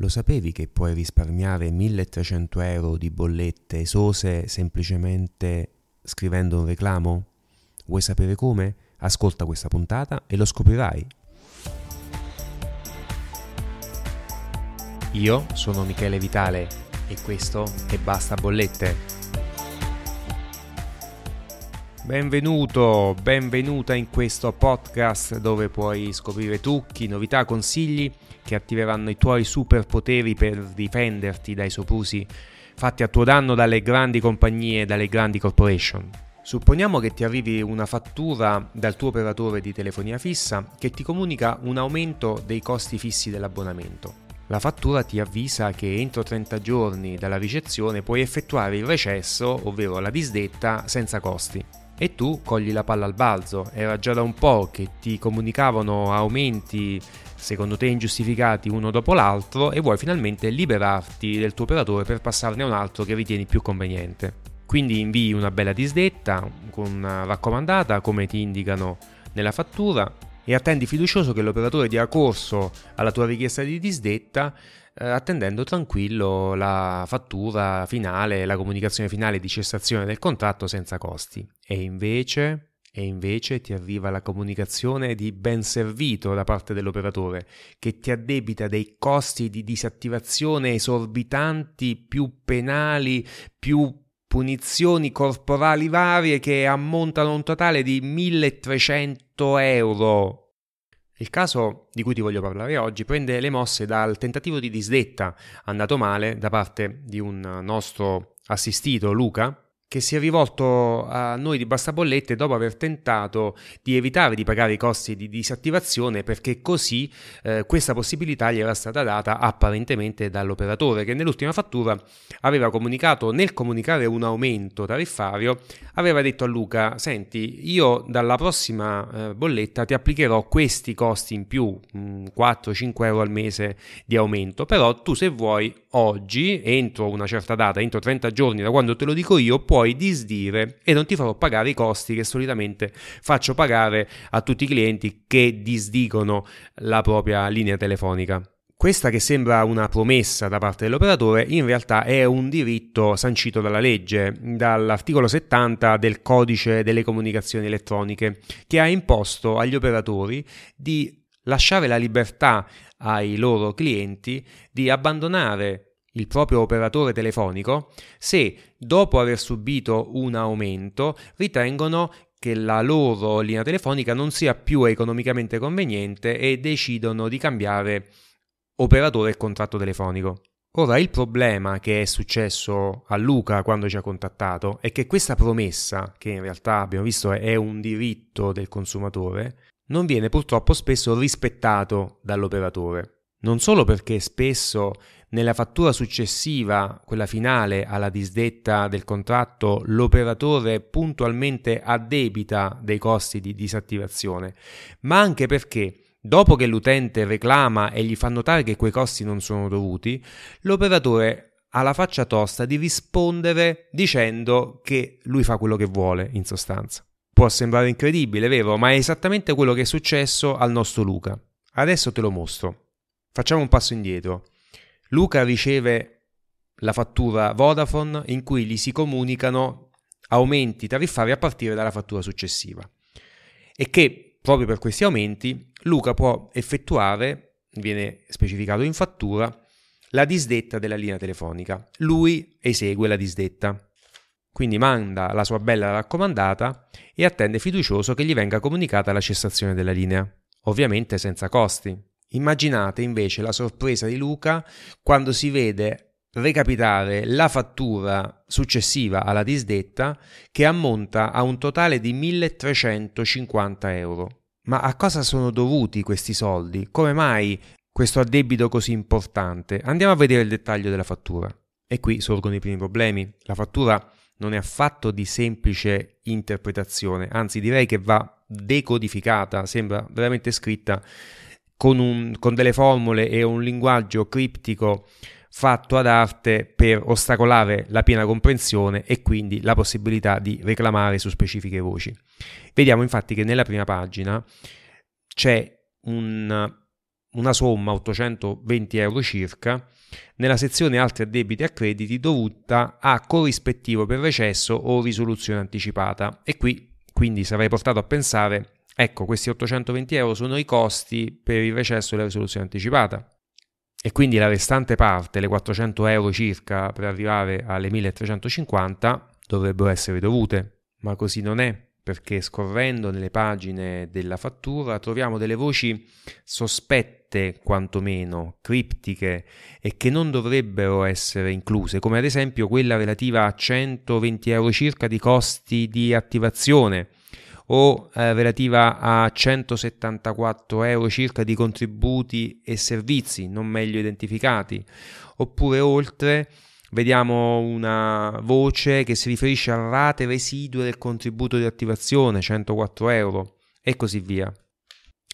Lo sapevi che puoi risparmiare 1300 euro di bollette esose semplicemente scrivendo un reclamo? Vuoi sapere come? Ascolta questa puntata e lo scoprirai. Io sono Michele Vitale e questo è Basta Bollette. Benvenuto, benvenuta in questo podcast dove puoi scoprire trucchi, novità, consigli che attiveranno i tuoi superpoteri per difenderti dai soprusi fatti a tuo danno dalle grandi compagnie e dalle grandi corporation. Supponiamo che ti arrivi una fattura dal tuo operatore di telefonia fissa che ti comunica un aumento dei costi fissi dell'abbonamento. La fattura ti avvisa che entro 30 giorni dalla ricezione puoi effettuare il recesso, ovvero la disdetta, senza costi. E tu cogli la palla al balzo, era già da un po' che ti comunicavano aumenti secondo te ingiustificati uno dopo l'altro e vuoi finalmente liberarti del tuo operatore per passarne a un altro che ritieni più conveniente. Quindi invii una bella disdetta con una raccomandata come ti indicano nella fattura e attendi fiducioso che l'operatore dia corso alla tua richiesta di disdetta eh, attendendo tranquillo la fattura finale, la comunicazione finale di cessazione del contratto senza costi. E invece e invece ti arriva la comunicazione di ben servito da parte dell'operatore che ti addebita dei costi di disattivazione esorbitanti, più penali, più punizioni corporali varie che ammontano un totale di 1300 euro. Il caso di cui ti voglio parlare oggi prende le mosse dal tentativo di disdetta andato male da parte di un nostro assistito Luca che si è rivolto a noi di Basta Bollette dopo aver tentato di evitare di pagare i costi di disattivazione perché così eh, questa possibilità gli era stata data apparentemente dall'operatore che nell'ultima fattura aveva comunicato nel comunicare un aumento tariffario aveva detto a Luca senti io dalla prossima eh, bolletta ti applicherò questi costi in più 4-5 mm, euro al mese di aumento però tu se vuoi oggi entro una certa data entro 30 giorni da quando te lo dico io puoi puoi disdire e non ti farò pagare i costi che solitamente faccio pagare a tutti i clienti che disdicono la propria linea telefonica. Questa che sembra una promessa da parte dell'operatore in realtà è un diritto sancito dalla legge, dall'articolo 70 del codice delle comunicazioni elettroniche, che ha imposto agli operatori di lasciare la libertà ai loro clienti di abbandonare il proprio operatore telefonico se dopo aver subito un aumento ritengono che la loro linea telefonica non sia più economicamente conveniente e decidono di cambiare operatore e contratto telefonico. Ora il problema che è successo a Luca quando ci ha contattato è che questa promessa, che in realtà abbiamo visto è un diritto del consumatore, non viene purtroppo spesso rispettato dall'operatore. Non solo perché spesso nella fattura successiva, quella finale alla disdetta del contratto, l'operatore puntualmente addebita dei costi di disattivazione, ma anche perché dopo che l'utente reclama e gli fa notare che quei costi non sono dovuti, l'operatore ha la faccia tosta di rispondere dicendo che lui fa quello che vuole, in sostanza. Può sembrare incredibile, vero? Ma è esattamente quello che è successo al nostro Luca. Adesso te lo mostro. Facciamo un passo indietro. Luca riceve la fattura Vodafone in cui gli si comunicano aumenti tariffari a partire dalla fattura successiva e che proprio per questi aumenti Luca può effettuare, viene specificato in fattura, la disdetta della linea telefonica. Lui esegue la disdetta. Quindi manda la sua bella raccomandata e attende fiducioso che gli venga comunicata la cessazione della linea, ovviamente senza costi. Immaginate invece la sorpresa di Luca quando si vede recapitare la fattura successiva alla disdetta che ammonta a un totale di 1350 euro. Ma a cosa sono dovuti questi soldi? Come mai questo addebito così importante? Andiamo a vedere il dettaglio della fattura. E qui sorgono i primi problemi. La fattura non è affatto di semplice interpretazione, anzi direi che va decodificata, sembra veramente scritta con, un, con delle formule e un linguaggio criptico fatto ad arte per ostacolare la piena comprensione e quindi la possibilità di reclamare su specifiche voci. Vediamo infatti che nella prima pagina c'è un, una somma 820 euro circa nella sezione altri addebiti a crediti dovuta a corrispettivo per recesso o risoluzione anticipata e qui quindi sarei portato a pensare ecco questi 820 euro sono i costi per il recesso e la risoluzione anticipata. E quindi la restante parte, le 400 euro circa per arrivare alle 1350, dovrebbero essere dovute, ma così non è perché scorrendo nelle pagine della fattura troviamo delle voci sospette, quantomeno criptiche, e che non dovrebbero essere incluse, come ad esempio quella relativa a 120 euro circa di costi di attivazione o eh, relativa a 174 euro circa di contributi e servizi non meglio identificati, oppure oltre vediamo una voce che si riferisce a rate residue del contributo di attivazione, 104 euro, e così via.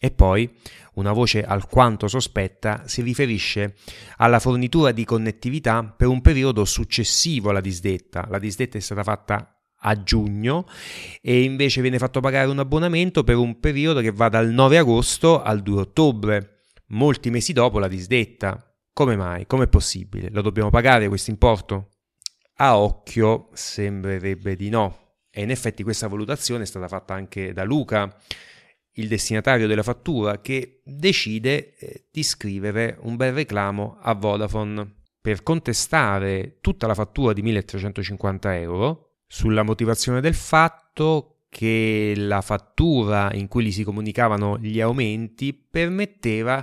E poi una voce alquanto sospetta si riferisce alla fornitura di connettività per un periodo successivo alla disdetta. La disdetta è stata fatta a giugno e invece viene fatto pagare un abbonamento per un periodo che va dal 9 agosto al 2 ottobre, molti mesi dopo la disdetta. Come mai? Com'è possibile? Lo dobbiamo pagare questo importo? A occhio sembrerebbe di no. E in effetti questa valutazione è stata fatta anche da Luca, il destinatario della fattura, che decide eh, di scrivere un bel reclamo a Vodafone per contestare tutta la fattura di 1350 euro sulla motivazione del fatto che la fattura in cui gli si comunicavano gli aumenti permetteva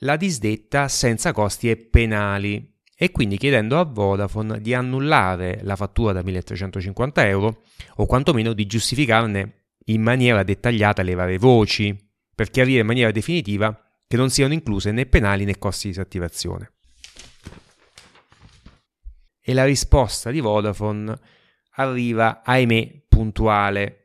la disdetta senza costi e penali e quindi chiedendo a Vodafone di annullare la fattura da 1350 euro o quantomeno di giustificarne in maniera dettagliata le varie voci per chiarire in maniera definitiva che non siano incluse né penali né costi di disattivazione. E la risposta di Vodafone arriva, ahimè, puntuale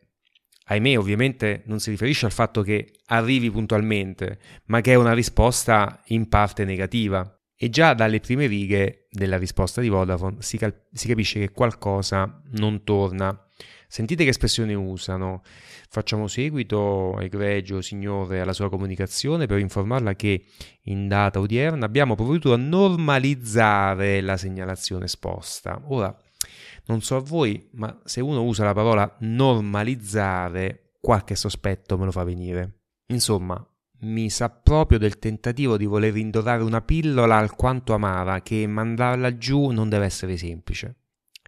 ahimè ovviamente non si riferisce al fatto che arrivi puntualmente, ma che è una risposta in parte negativa. E già dalle prime righe della risposta di Vodafone si, cal- si capisce che qualcosa non torna. Sentite che espressione usano. Facciamo seguito, egregio signore, alla sua comunicazione per informarla che in data odierna abbiamo provveduto a normalizzare la segnalazione esposta. Ora, non so a voi, ma se uno usa la parola normalizzare, qualche sospetto me lo fa venire. Insomma, mi sa proprio del tentativo di voler indorare una pillola alquanto amara che mandarla giù non deve essere semplice.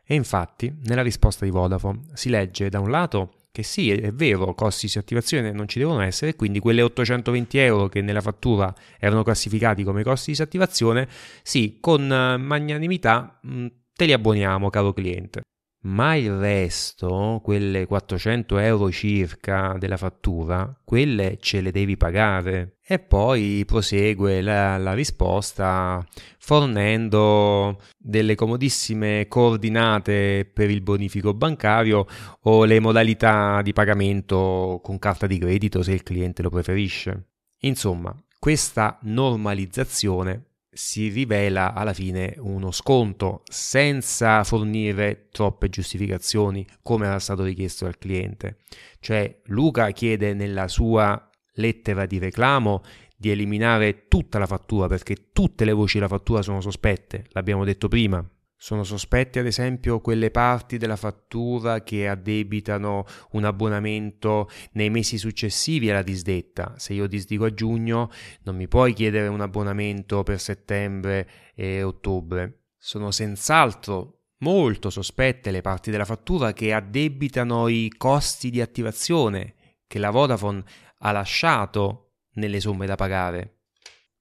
E infatti, nella risposta di Vodafone si legge da un lato che sì, è vero, costi di attivazione non ci devono essere, quindi quelle 820 euro che nella fattura erano classificati come costi di disattivazione, sì, con magnanimità mh, te li abboniamo, caro cliente. Ma il resto, quelle 400 euro circa della fattura, quelle ce le devi pagare. E poi prosegue la, la risposta fornendo delle comodissime coordinate per il bonifico bancario o le modalità di pagamento con carta di credito se il cliente lo preferisce. Insomma, questa normalizzazione si rivela alla fine uno sconto senza fornire troppe giustificazioni come era stato richiesto dal cliente. Cioè Luca chiede nella sua lettera di reclamo di eliminare tutta la fattura perché tutte le voci della fattura sono sospette, l'abbiamo detto prima. Sono sospetti ad esempio quelle parti della fattura che addebitano un abbonamento nei mesi successivi alla disdetta. Se io disdico a giugno non mi puoi chiedere un abbonamento per settembre e ottobre. Sono senz'altro molto sospette le parti della fattura che addebitano i costi di attivazione che la Vodafone ha lasciato nelle somme da pagare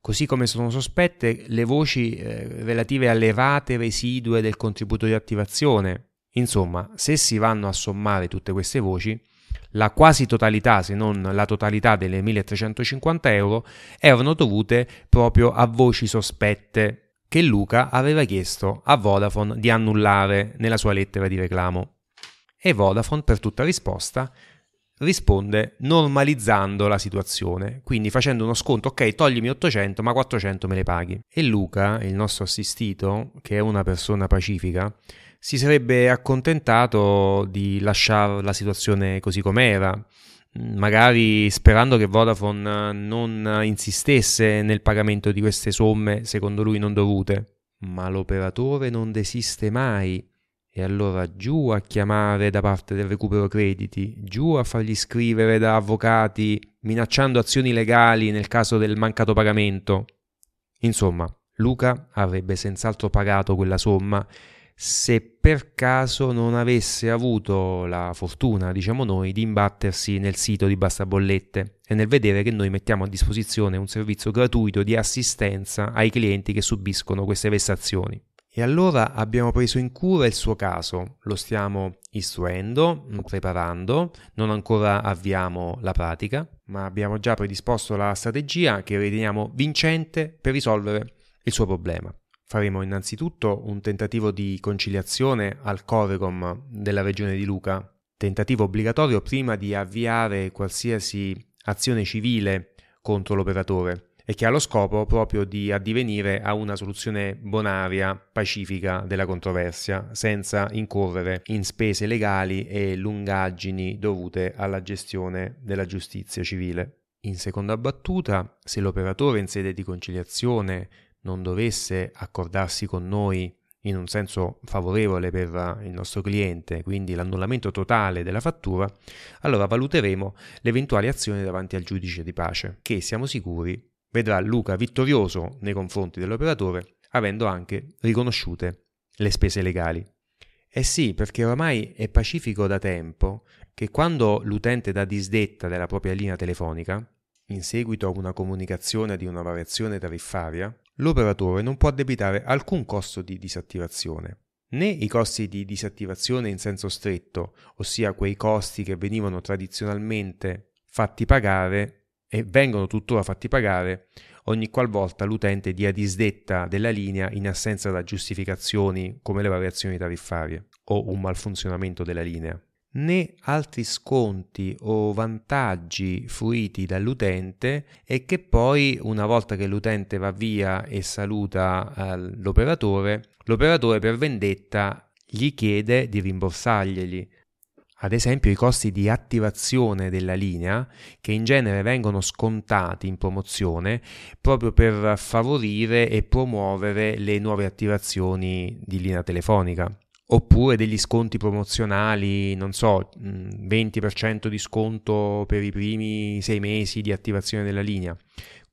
così come sono sospette le voci eh, relative alle rate residue del contributo di attivazione. Insomma, se si vanno a sommare tutte queste voci, la quasi totalità, se non la totalità delle 1350 euro, erano dovute proprio a voci sospette che Luca aveva chiesto a Vodafone di annullare nella sua lettera di reclamo. E Vodafone, per tutta risposta, risponde normalizzando la situazione, quindi facendo uno sconto, ok, toglimi 800, ma 400 me le paghi. E Luca, il nostro assistito, che è una persona pacifica, si sarebbe accontentato di lasciare la situazione così com'era, magari sperando che Vodafone non insistesse nel pagamento di queste somme secondo lui non dovute. Ma l'operatore non desiste mai e allora giù a chiamare da parte del recupero crediti, giù a fargli scrivere da avvocati minacciando azioni legali nel caso del mancato pagamento. Insomma, Luca avrebbe senz'altro pagato quella somma se per caso non avesse avuto la fortuna, diciamo noi, di imbattersi nel sito di Basta Bollette e nel vedere che noi mettiamo a disposizione un servizio gratuito di assistenza ai clienti che subiscono queste vessazioni. E allora abbiamo preso in cura il suo caso, lo stiamo istruendo, preparando, non ancora avviamo la pratica, ma abbiamo già predisposto la strategia che riteniamo vincente per risolvere il suo problema. Faremo innanzitutto un tentativo di conciliazione al Corecom della regione di Luca, tentativo obbligatorio prima di avviare qualsiasi azione civile contro l'operatore e che ha lo scopo proprio di addivenire a una soluzione bonaria, pacifica della controversia, senza incorrere in spese legali e lungaggini dovute alla gestione della giustizia civile. In seconda battuta, se l'operatore in sede di conciliazione non dovesse accordarsi con noi in un senso favorevole per il nostro cliente, quindi l'annullamento totale della fattura, allora valuteremo le eventuali azioni davanti al giudice di pace, che siamo sicuri vedrà Luca vittorioso nei confronti dell'operatore, avendo anche riconosciute le spese legali. Eh sì, perché ormai è pacifico da tempo che quando l'utente dà disdetta della propria linea telefonica, in seguito a una comunicazione di una variazione tariffaria, l'operatore non può addebitare alcun costo di disattivazione, né i costi di disattivazione in senso stretto, ossia quei costi che venivano tradizionalmente fatti pagare e vengono tuttora fatti pagare ogni qualvolta l'utente dia disdetta della linea in assenza da giustificazioni come le variazioni tariffarie o un malfunzionamento della linea né altri sconti o vantaggi fruiti dall'utente e che poi una volta che l'utente va via e saluta eh, l'operatore, l'operatore per vendetta gli chiede di rimborsarglieli. Ad esempio i costi di attivazione della linea, che in genere vengono scontati in promozione proprio per favorire e promuovere le nuove attivazioni di linea telefonica oppure degli sconti promozionali, non so, 20% di sconto per i primi sei mesi di attivazione della linea.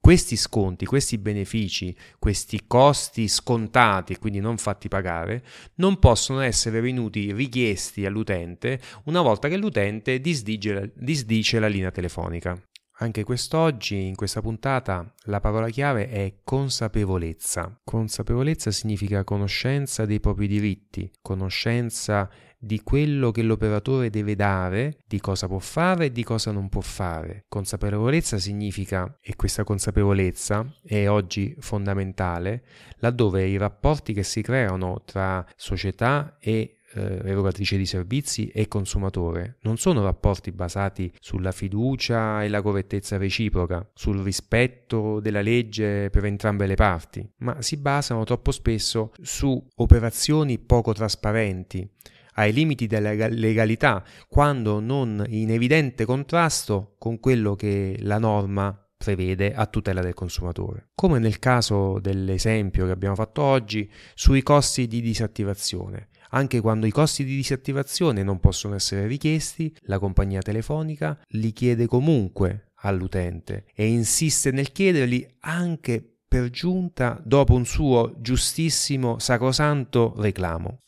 Questi sconti, questi benefici, questi costi scontati e quindi non fatti pagare, non possono essere venuti richiesti all'utente una volta che l'utente disdice, disdice la linea telefonica. Anche quest'oggi, in questa puntata, la parola chiave è consapevolezza. Consapevolezza significa conoscenza dei propri diritti, conoscenza di quello che l'operatore deve dare, di cosa può fare e di cosa non può fare. Consapevolezza significa, e questa consapevolezza è oggi fondamentale, laddove i rapporti che si creano tra società e eh, erogatrice di servizi e consumatore non sono rapporti basati sulla fiducia e la correttezza reciproca, sul rispetto della legge per entrambe le parti, ma si basano troppo spesso su operazioni poco trasparenti, ai limiti della legalità, quando non in evidente contrasto con quello che la norma prevede a tutela del consumatore. Come nel caso dell'esempio che abbiamo fatto oggi sui costi di disattivazione. Anche quando i costi di disattivazione non possono essere richiesti, la compagnia telefonica li chiede comunque all'utente e insiste nel chiederli anche per giunta dopo un suo giustissimo sacrosanto reclamo.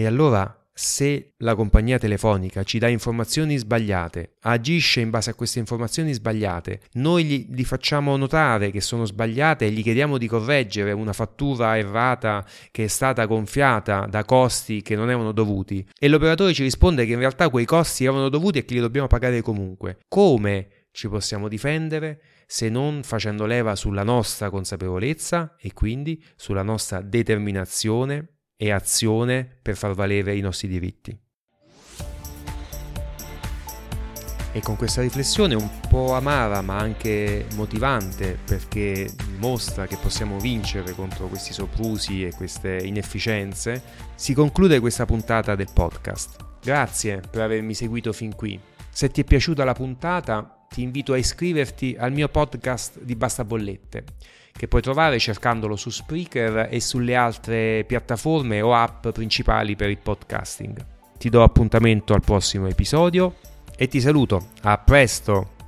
E allora se la compagnia telefonica ci dà informazioni sbagliate, agisce in base a queste informazioni sbagliate, noi gli, gli, facciamo notare che sono sbagliate e gli chiediamo di correggere una fattura errata che è stata gonfiata da costi che non erano dovuti e l'operatore ci risponde che in realtà quei costi erano dovuti e che li dobbiamo pagare comunque. Come ci possiamo difendere se non facendo leva sulla nostra consapevolezza e quindi sulla nostra determinazione e azione per far valere i nostri diritti. E con questa riflessione un po' amara ma anche motivante perché dimostra che possiamo vincere contro questi soprusi e queste inefficienze, si conclude questa puntata del podcast. Grazie per avermi seguito fin qui. Se ti è piaciuta la puntata, ti invito a iscriverti al mio podcast di Basta Bollette, che puoi trovare cercandolo su Spreaker e sulle altre piattaforme o app principali per il podcasting. Ti do appuntamento al prossimo episodio e ti saluto. A presto!